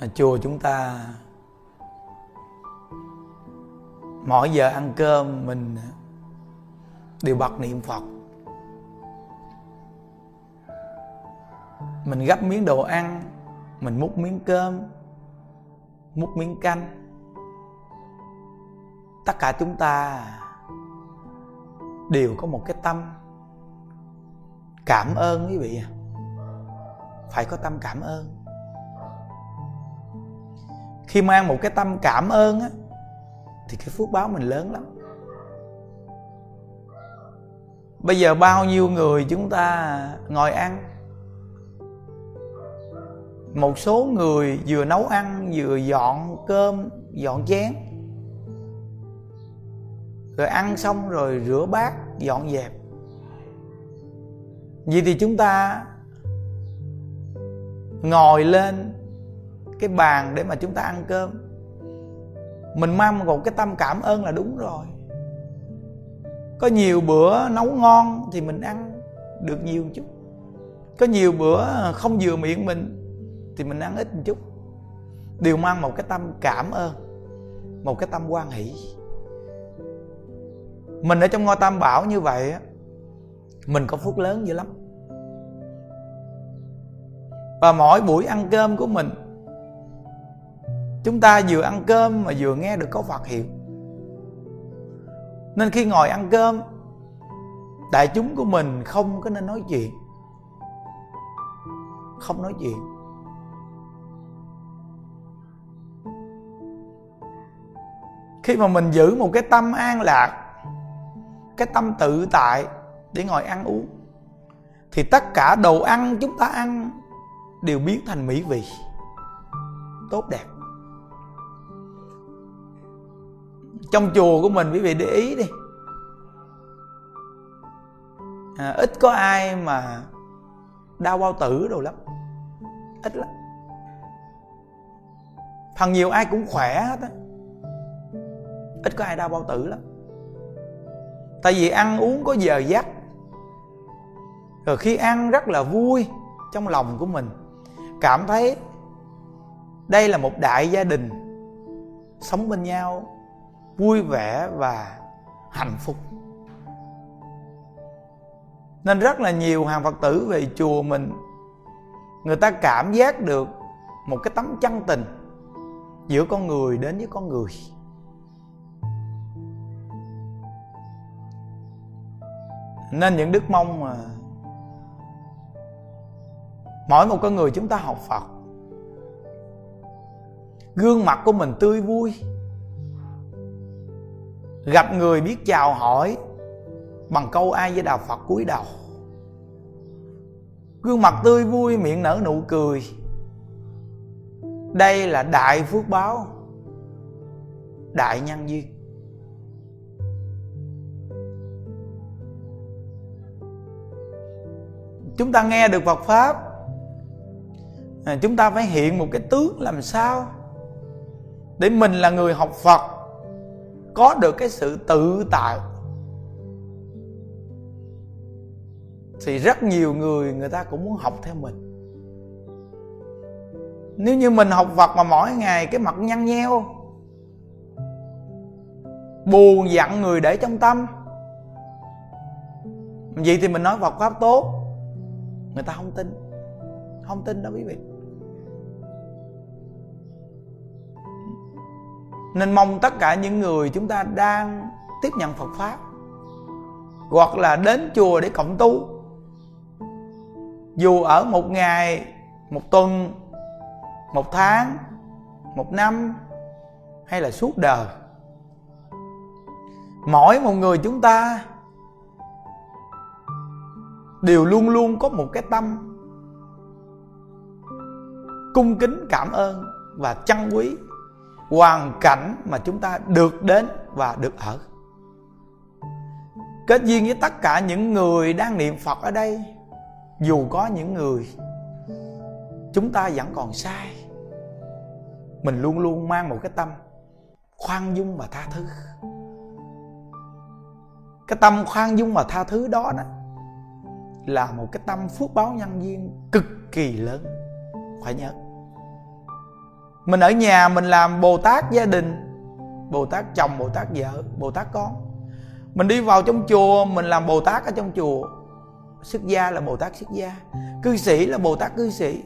ở chùa chúng ta, mỗi giờ ăn cơm mình đều bật niệm phật. Mình gấp miếng đồ ăn, mình múc miếng cơm, múc miếng canh. Tất cả chúng ta đều có một cái tâm cảm ơn quý vị à. phải có tâm cảm ơn khi mang một cái tâm cảm ơn á, thì cái phước báo mình lớn lắm. Bây giờ bao nhiêu người chúng ta ngồi ăn? Một số người vừa nấu ăn, vừa dọn cơm, dọn chén. Rồi ăn xong rồi rửa bát, dọn dẹp. Vậy thì chúng ta ngồi lên cái bàn để mà chúng ta ăn cơm. Mình mang một cái tâm cảm ơn là đúng rồi. Có nhiều bữa nấu ngon thì mình ăn được nhiều chút. Có nhiều bữa không vừa miệng mình thì mình ăn ít một chút. Đều mang một cái tâm cảm ơn, một cái tâm quan hỷ. Mình ở trong ngôi tam bảo như vậy á, mình có phước lớn dữ lắm. Và mỗi buổi ăn cơm của mình chúng ta vừa ăn cơm mà vừa nghe được câu Phật hiệu. Nên khi ngồi ăn cơm, đại chúng của mình không có nên nói chuyện. Không nói chuyện. Khi mà mình giữ một cái tâm an lạc, cái tâm tự tại để ngồi ăn uống, thì tất cả đồ ăn chúng ta ăn đều biến thành mỹ vị. Tốt đẹp. Trong chùa của mình quý vị để ý đi. À, ít có ai mà đau bao tử đâu lắm. Ít lắm. Phần nhiều ai cũng khỏe hết á. Ít có ai đau bao tử lắm. Tại vì ăn uống có giờ giấc. Rồi khi ăn rất là vui trong lòng của mình. Cảm thấy đây là một đại gia đình sống bên nhau vui vẻ và hạnh phúc. Nên rất là nhiều hàng phật tử về chùa mình, người ta cảm giác được một cái tấm chân tình giữa con người đến với con người. Nên những đức mong mà mỗi một con người chúng ta học phật, gương mặt của mình tươi vui gặp người biết chào hỏi bằng câu ai với đạo phật cúi đầu. Gương mặt tươi vui, miệng nở nụ cười. Đây là đại phước báo, đại nhân duyên. Chúng ta nghe được phật pháp à, chúng ta phải hiện một cái tướng làm sao để mình là người học phật có được cái sự tự tại. Thì rất nhiều người người ta cũng muốn học theo mình. Nếu như mình học Phật mà mỗi ngày cái mặt nhăn nheo, Buồn giận người để trong tâm, Vậy thì mình nói Phật Pháp tốt. Người ta không tin. Không tin đó quý vị. Nên mong tất cả những người chúng ta đang tiếp nhận Phật Pháp Hoặc là đến chùa để cộng tu Dù ở một ngày, một tuần, một tháng, một năm Hay là suốt đời Mỗi một người chúng ta Đều luôn luôn có một cái tâm Cung kính cảm ơn và trân quý hoàn cảnh mà chúng ta được đến và được ở. Kết duyên với tất cả những người đang niệm phật ở đây, dù có những người chúng ta vẫn còn sai, mình luôn luôn mang một cái tâm khoan dung và tha thứ. Cái tâm khoan dung và tha thứ đó đó là một cái tâm phước báo nhân duyên cực kỳ lớn, phải nhớ mình ở nhà mình làm bồ tát gia đình bồ tát chồng bồ tát vợ bồ tát con mình đi vào trong chùa mình làm bồ tát ở trong chùa xuất gia là bồ tát xuất gia cư sĩ là bồ tát cư sĩ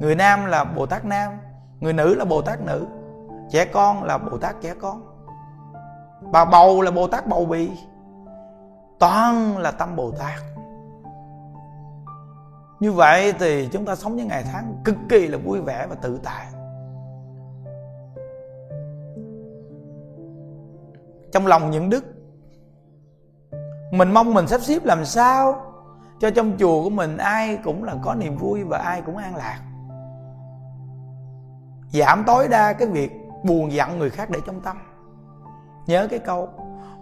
người nam là bồ tát nam người nữ là bồ tát nữ trẻ con là bồ tát trẻ con bà bầu là bồ tát bầu bì toàn là tâm bồ tát như vậy thì chúng ta sống những ngày tháng cực kỳ là vui vẻ và tự tại trong lòng những đức. Mình mong mình sắp xếp làm sao cho trong chùa của mình ai cũng là có niềm vui và ai cũng an lạc. Giảm tối đa cái việc buồn giận người khác để trong tâm. Nhớ cái câu,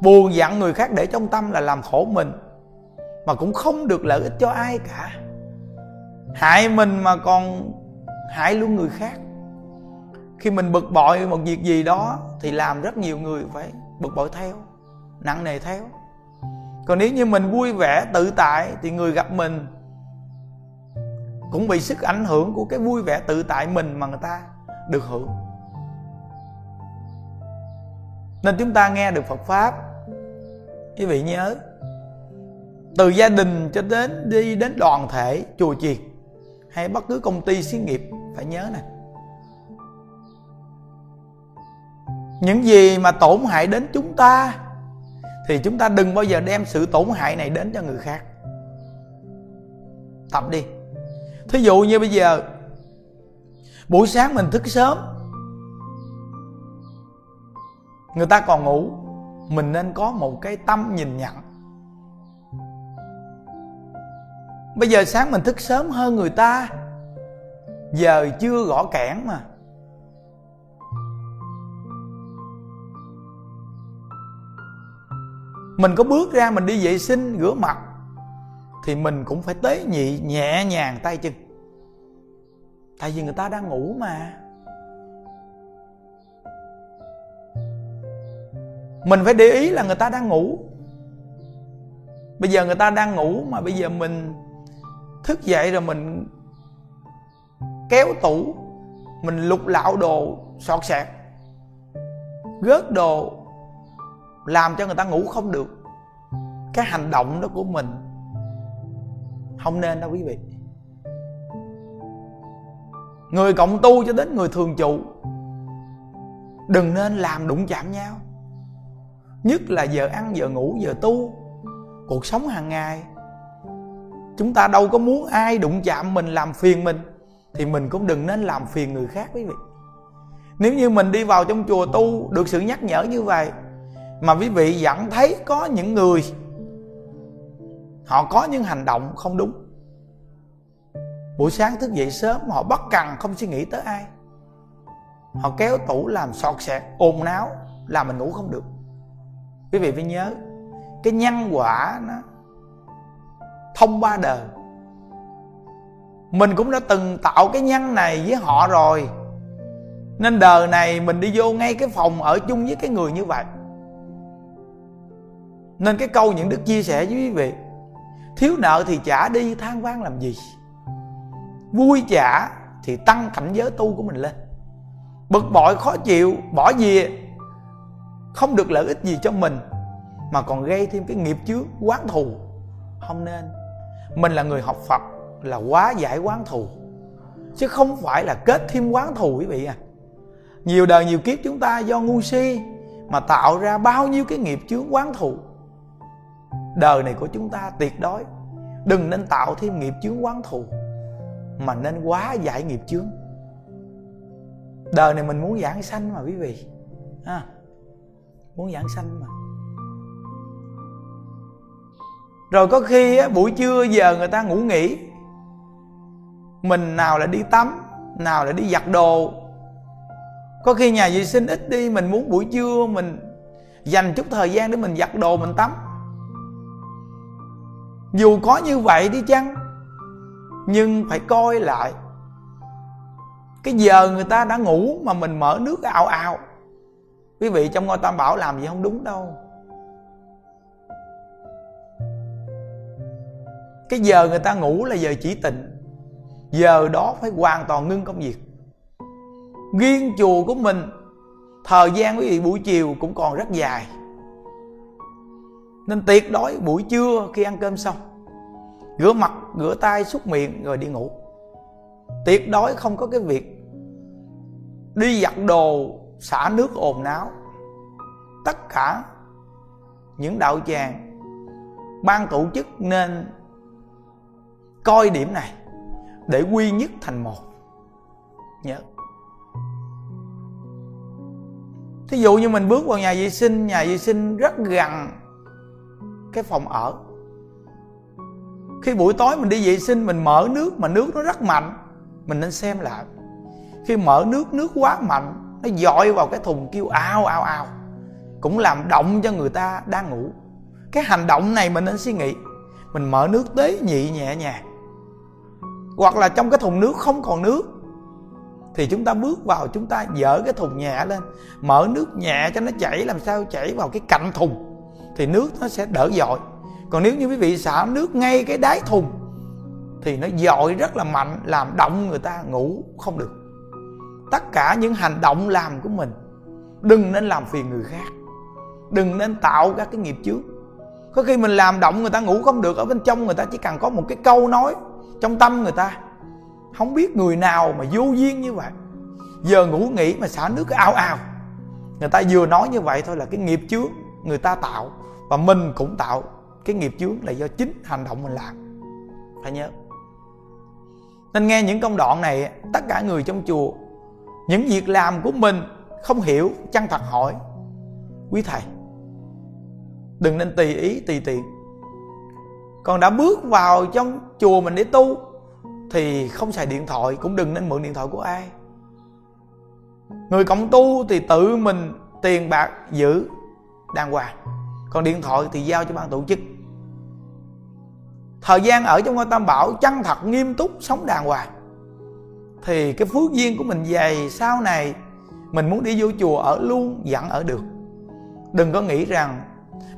buồn giận người khác để trong tâm là làm khổ mình, mà cũng không được lợi ích cho ai cả. Hại mình mà còn hại luôn người khác. Khi mình bực bội một việc gì đó thì làm rất nhiều người phải bực bội theo, nặng nề theo. Còn nếu như mình vui vẻ, tự tại thì người gặp mình cũng bị sức ảnh hưởng của cái vui vẻ tự tại mình mà người ta được hưởng. Nên chúng ta nghe được phật pháp. Quý vị nhớ, từ gia đình cho đến đi đến đoàn thể, chùa chiền hay bất cứ công ty xí nghiệp, phải nhớ này. Những gì mà tổn hại đến chúng ta thì chúng ta đừng bao giờ đem sự tổn hại này đến cho người khác. Tập đi. Thí dụ như bây giờ, buổi sáng mình thức sớm, người ta còn ngủ, mình nên có một cái tâm nhìn nhận. Bây giờ sáng mình thức sớm hơn người ta, giờ chưa gõ kẽn mà. Mình có bước ra, mình đi vệ sinh, rửa mặt, thì mình cũng phải tế nhị, nhẹ nhàng tay chân. Tại vì người ta đang ngủ mà. Mình phải để ý là người ta đang ngủ. Bây giờ người ta đang ngủ mà bây giờ mình thức dậy rồi mình kéo tủ, mình lục lạo đồ sọt sẹt gớt đồ làm cho người ta ngủ không được. Cái hành động đó của mình không nên đâu quý vị. Người cộng tu cho đến người thường trụ, đừng nên làm đụng chạm nhau. Nhất là giờ ăn, giờ ngủ, giờ tu, cuộc sống hàng ngày. Chúng ta đâu có muốn ai đụng chạm mình, làm phiền mình, thì mình cũng đừng nên làm phiền người khác quý vị. Nếu như mình đi vào trong chùa tu, được sự nhắc nhở như vậy mà quý vị vẫn thấy có những người, họ có những hành động không đúng. Buổi sáng thức dậy sớm, họ bất cần không suy nghĩ tới ai. Họ kéo tủ làm sọt sẹt, ồn náo làm mình ngủ không được. Quý vị phải nhớ, cái nhân quả nó thông ba đời. Mình cũng đã từng tạo cái nhân này với họ rồi, nên đời này mình đi vô ngay cái phòng ở chung với cái người như vậy nên cái câu những đức chia sẻ với quý vị, thiếu nợ thì trả đi, than vang làm gì? Vui trả thì tăng cảnh giới tu của mình lên. Bực bội, khó chịu, bỏ về, không được lợi ích gì cho mình, mà còn gây thêm cái nghiệp chướng, quán thù. Không nên. Mình là người học phật, là quá giải quán thù, chứ không phải là kết thêm quán thù, quý vị à. Nhiều đời nhiều kiếp chúng ta do ngu si mà tạo ra bao nhiêu cái nghiệp chướng, quán thù đời này của chúng ta tuyệt đối. Đừng nên tạo thêm nghiệp chướng quán thù mà nên quá giải nghiệp chướng. Đời này mình muốn giảng sanh mà quý vị. À, muốn giảng sanh mà. Rồi có khi á, buổi trưa giờ người ta ngủ nghỉ. Mình nào là đi tắm nào là đi giặt đồ. Có khi nhà vệ sinh ít đi mình muốn buổi trưa mình dành chút thời gian để mình giặt đồ mình tắm dù có như vậy đi chăng, nhưng phải coi lại. Cái giờ người ta đã ngủ mà mình mở nước ào ào. Quý vị trong ngôi tam bảo làm gì không đúng đâu. Cái giờ người ta ngủ là giờ chỉ tịnh. Giờ đó phải hoàn toàn ngưng công việc. Riêng chùa của mình, thời gian quý vị buổi chiều cũng còn rất dài nên tuyệt đối buổi trưa khi ăn cơm xong, rửa mặt, rửa tay, xúc miệng, rồi đi ngủ. Tuyệt đối không có cái việc đi giặt đồ, xả nước ồn náo tất cả những đạo tràng ban tổ chức nên coi điểm này để quy nhất thành một. Nhớ. Thí dụ như mình bước vào nhà vệ sinh, nhà vệ sinh rất gần cái phòng ở. Khi buổi tối mình đi vệ sinh, mình mở nước mà nước nó rất mạnh, mình nên xem lại. Khi mở nước nước quá mạnh, nó dội vào cái thùng kêu ao ao ao, cũng làm động cho người ta đang ngủ. Cái hành động này mình nên suy nghĩ. Mình mở nước tế nhị nhẹ nhàng, hoặc là trong cái thùng nước không còn nước, thì chúng ta bước vào, chúng ta dở cái thùng nhẹ lên, mở nước nhẹ cho nó chảy, làm sao chảy vào cái cạnh thùng thì nước nó sẽ đỡ dội. Còn nếu như quý vị xả nước ngay cái đáy thùng, thì nó dội rất là mạnh, làm động người ta ngủ không được. Tất cả những hành động làm của mình, đừng nên làm phiền người khác. Đừng nên tạo các cái nghiệp chướng. Có khi mình làm động người ta ngủ không được, ở bên trong người ta chỉ cần có một cái câu nói trong tâm người ta. Không biết người nào mà vô duyên như vậy. Giờ ngủ nghỉ mà xả nước ao ao người ta vừa nói như vậy thôi là cái nghiệp chướng người ta tạo và mình cũng tạo cái nghiệp chướng là do chính hành động mình làm. Phải nhớ. Nên nghe những công đoạn này, tất cả người trong chùa, những việc làm của mình không hiểu, chăng thật hỏi, quý thầy, đừng nên tùy ý tùy tiện. Còn đã bước vào trong chùa mình để tu, thì không xài điện thoại, cũng đừng nên mượn điện thoại của ai. Người cộng tu thì tự mình tiền bạc giữ đàng hoàng còn điện thoại thì giao cho ban tổ chức. Thời gian ở trong ngôi tam bảo chân thật nghiêm túc, sống đàng hoàng. Thì cái phước duyên của mình dày sau này, mình muốn đi vô chùa ở luôn, vẫn ở được. Đừng có nghĩ rằng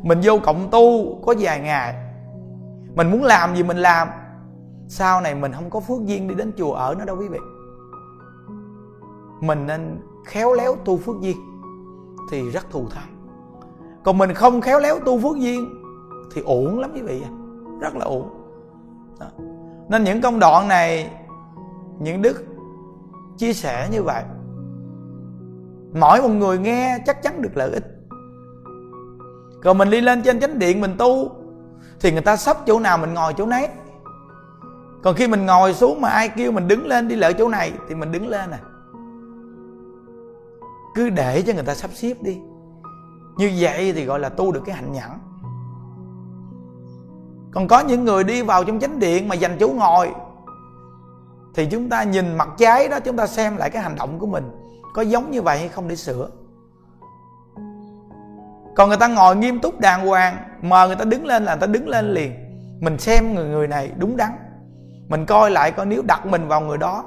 mình vô cộng tu có vài ngày, mình muốn làm gì mình làm. Sau này mình không có phước duyên đi đến chùa ở nữa đâu quý vị. Mình nên khéo léo tu phước duyên thì rất thù thắng còn mình không khéo léo tu phước duyên thì ổn lắm quý vị rất là ổn Đó. nên những công đoạn này, những đức chia sẻ như vậy, mỗi một người nghe chắc chắn được lợi ích. Còn mình đi lên trên chánh điện mình tu, thì người ta sắp chỗ nào mình ngồi chỗ nấy. Còn khi mình ngồi xuống mà ai kêu mình đứng lên đi lợi chỗ này, thì mình đứng lên à. Cứ để cho người ta sắp xếp đi như vậy thì gọi là tu được cái hạnh nhẫn. Còn có những người đi vào trong chánh điện mà dành chỗ ngồi, thì chúng ta nhìn mặt trái đó, chúng ta xem lại cái hành động của mình, có giống như vậy hay không để sửa. Còn người ta ngồi nghiêm túc đàng hoàng mời người ta đứng lên là người ta đứng lên liền. Mình xem người người này đúng đắn. Mình coi lại coi nếu đặt mình vào người đó,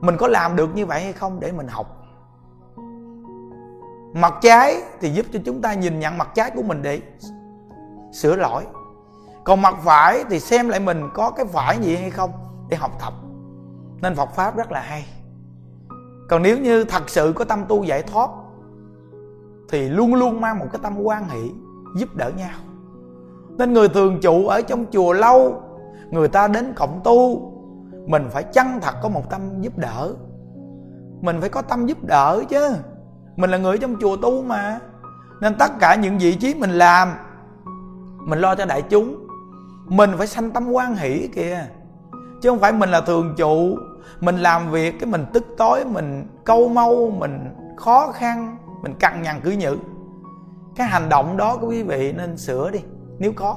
mình có làm được như vậy hay không để mình học mặt trái thì giúp cho chúng ta nhìn nhận mặt trái của mình để sửa lỗi. Còn mặt phải thì xem lại mình có cái phải gì hay không để học tập. Nên Phật pháp rất là hay. Còn nếu như thật sự có tâm tu giải thoát, thì luôn luôn mang một cái tâm quan hệ giúp đỡ nhau. Nên người thường trụ ở trong chùa lâu, người ta đến cộng tu, mình phải chân thật có một tâm giúp đỡ. Mình phải có tâm giúp đỡ chứ mình là người trong chùa tu mà. Nên tất cả những vị trí mình làm, mình lo cho đại chúng. Mình phải sanh tâm quan hỷ kìa. Chứ không phải mình là thường trụ, mình làm việc cái mình tức tối, mình câu mâu mình khó khăn, mình căng nhằn cứ nhự cái hành động đó của quý vị nên sửa đi, nếu có.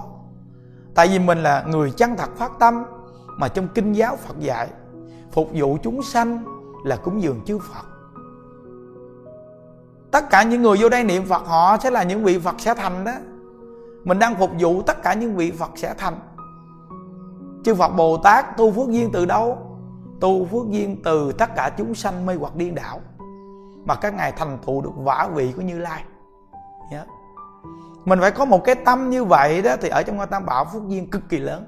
Tại vì mình là người chân thật phát tâm, mà trong kinh giáo phật dạy, phục vụ chúng sanh là cúng dường chư phật tất cả những người vô đây niệm phật, họ sẽ là những vị phật sẽ thành đó. Mình đang phục vụ tất cả những vị phật sẽ thành. Chư phật bồ tát tu phước duyên từ đâu? Tu phước duyên từ tất cả chúng sanh mê hoặc điên đảo mà các ngài thành tựu được vả vị của như lai. Yeah. mình phải có một cái tâm như vậy đó thì ở trong ngôi tam bảo phước duyên cực kỳ lớn.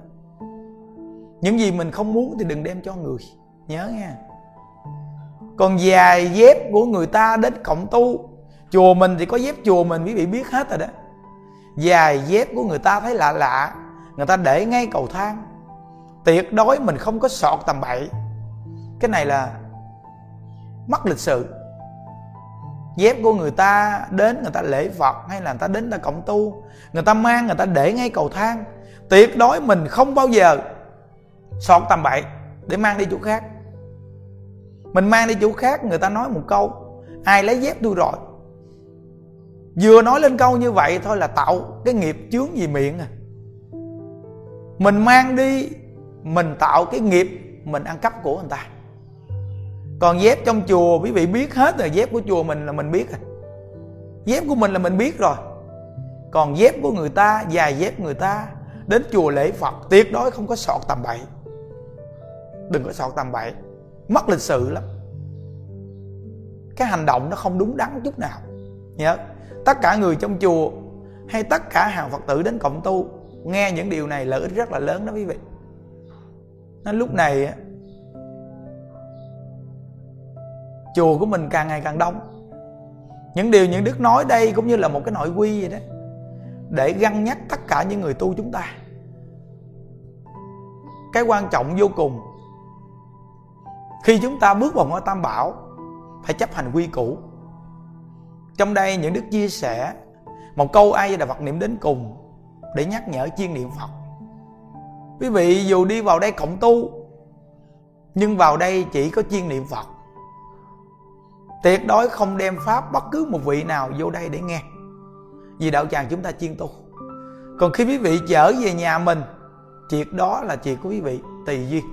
Những gì mình không muốn thì đừng đem cho người. Nhớ nha. Còn giày dép của người ta đến cộng tu chùa mình thì có dép chùa mình, quý vị biết hết rồi đó. Dài dép của người ta thấy lạ lạ, người ta để ngay cầu thang. Tuyệt đối mình không có sọt tầm bậy. Cái này là mất lịch sự. Dép của người ta đến, người ta lễ phật hay là người ta đến người ta cộng tu, người ta mang, người ta để ngay cầu thang. Tuyệt đối mình không bao giờ sọt tầm bậy để mang đi chỗ khác. Mình mang đi chỗ khác, người ta nói một câu, ai lấy dép tôi rồi? Vừa nói lên câu như vậy thôi là tạo cái nghiệp chướng gì miệng à. Mình mang đi, mình tạo cái nghiệp, mình ăn cắp của người ta. Còn dép trong chùa, quý vị biết hết rồi, dép của chùa mình là mình biết rồi. Dép của mình là mình biết rồi. Còn dép của người ta dài dép người ta, đến chùa lễ phật tuyệt đối không có sọt tầm bậy. Đừng có sọt tầm bậy, mất lịch sự lắm. Cái hành động nó không đúng đắn chút nào. Nhớ tất cả người trong chùa hay tất cả hàng phật tử đến cộng tu, nghe những điều này lợi ích rất là lớn đó quý vị. Nên lúc này chùa của mình càng ngày càng đông. Những điều những đức nói đây cũng như là một cái nội quy vậy đó, để găng nhắc tất cả những người tu chúng ta. Cái quan trọng vô cùng, khi chúng ta bước vào ngôi tam bảo, phải chấp hành quy củ trong đây những đức chia sẻ, một câu ai là Phật niệm đến cùng để nhắc nhở chiên niệm Phật. Quý vị dù đi vào đây cộng tu, nhưng vào đây chỉ có chiên niệm Phật. Tuyệt đối không đem pháp bất cứ một vị nào vô đây để nghe. Vì đạo tràng chúng ta chiên tu. Còn khi quý vị trở về nhà mình chuyện đó là chuyện của quý vị, tùy duyên.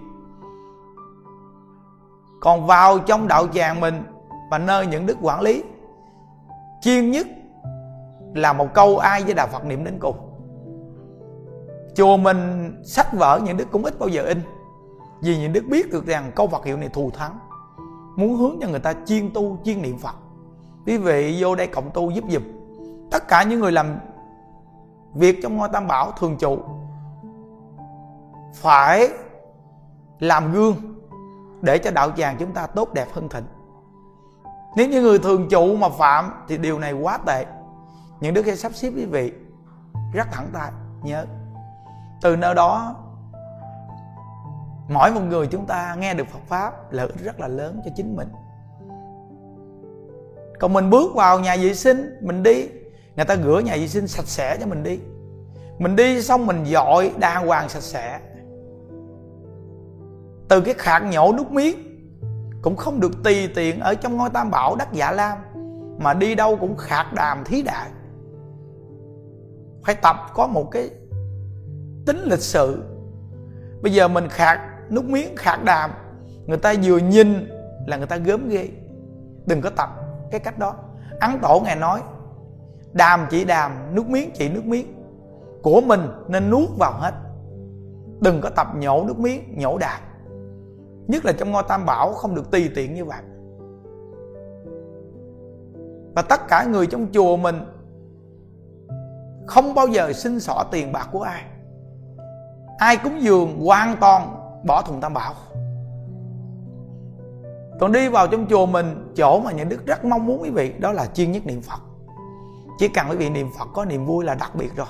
Còn vào trong đạo tràng mình và nơi những đức quản lý chiên nhất là một câu ai với đạo phật niệm đến cùng. Chùa mình sách vở những đức cũng ít bao giờ in, vì những đức biết được rằng câu Phật hiệu này thù thắng, muốn hướng cho người ta chuyên tu chuyên niệm Phật. Quý vị vô đây cộng tu giúp giùm. Tất cả những người làm việc trong ngôi tam bảo thường trụ phải làm gương để cho đạo tràng chúng ta tốt đẹp hơn thịnh nếu như người thường trụ mà phạm thì điều này quá tệ. Những đứa sẽ sắp xếp quý vị, rất thẳng tay nhớ. Từ nơi đó, mỗi một người chúng ta nghe được Phật pháp, lợi ích rất là lớn cho chính mình. Còn mình bước vào nhà vệ sinh, mình đi, người ta rửa nhà vệ sinh sạch sẽ cho mình đi. Mình đi xong mình dội đàng hoàng sạch sẽ. Từ cái khạc nhổ nước miếng cũng không được tùy tiện ở trong ngôi tam bảo đắc dạ lam, mà đi đâu cũng khạc đàm thí đại. Phải tập có một cái tính lịch sự. Bây giờ mình khạc nước miếng, khạc đàm, người ta vừa nhìn là người ta gớm ghê. Đừng có tập cái cách đó. Ấn tổ ngài nói, đàm chỉ đàm, nước miếng chỉ nước miếng. Của mình nên nuốt vào hết. Đừng có tập nhổ nước miếng, nhổ đàm nhất là trong ngôi tam bảo không được tùy tiện như vậy. Và tất cả người trong chùa mình không bao giờ xin xỏ tiền bạc của ai. Ai cúng dường hoàn toàn bỏ thùng tam bảo. Còn đi vào trong chùa mình, chỗ mà những đức rất mong muốn quý vị, đó là chuyên nhất niệm phật. Chỉ cần quý vị niệm phật có niềm vui là đặc biệt rồi.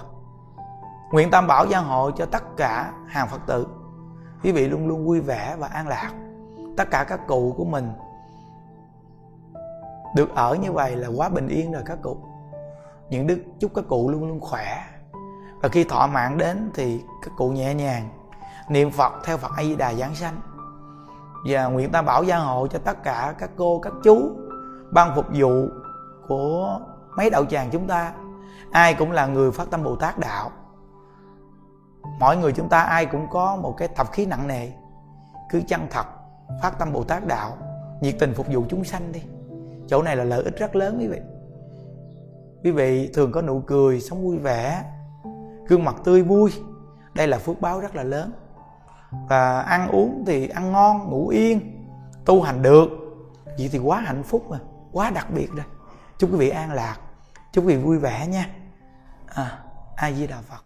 Nguyện tam bảo gia hộ cho tất cả hàng phật tử quý vị luôn luôn vui vẻ và an lạc. Tất cả các cụ của mình được ở như vậy là quá bình yên rồi các cụ. Những đức, chúc các cụ luôn luôn khỏe. Và khi thọ mạng đến thì các cụ nhẹ nhàng niệm phật theo phật a di đà giảng sanh. Và nguyện ta bảo gia hộ cho tất cả các cô, các chú ban phục vụ của mấy đạo tràng chúng ta. Ai cũng là người phát tâm bồ tát đạo mỗi người chúng ta ai cũng có một cái tập khí nặng nề. Cứ chân thật phát tâm bồ tát đạo nhiệt tình phục vụ chúng sanh đi. Chỗ này là lợi ích rất lớn quý vị. Quý vị thường có nụ cười sống vui vẻ gương mặt tươi vui. Đây là phước báo rất là lớn. Và ăn uống thì ăn ngon ngủ yên tu hành được. Vậy thì quá hạnh phúc rồi quá đặc biệt rồi chúc quý vị an lạc chúc quý vị vui vẻ nha. À, a di đà phật.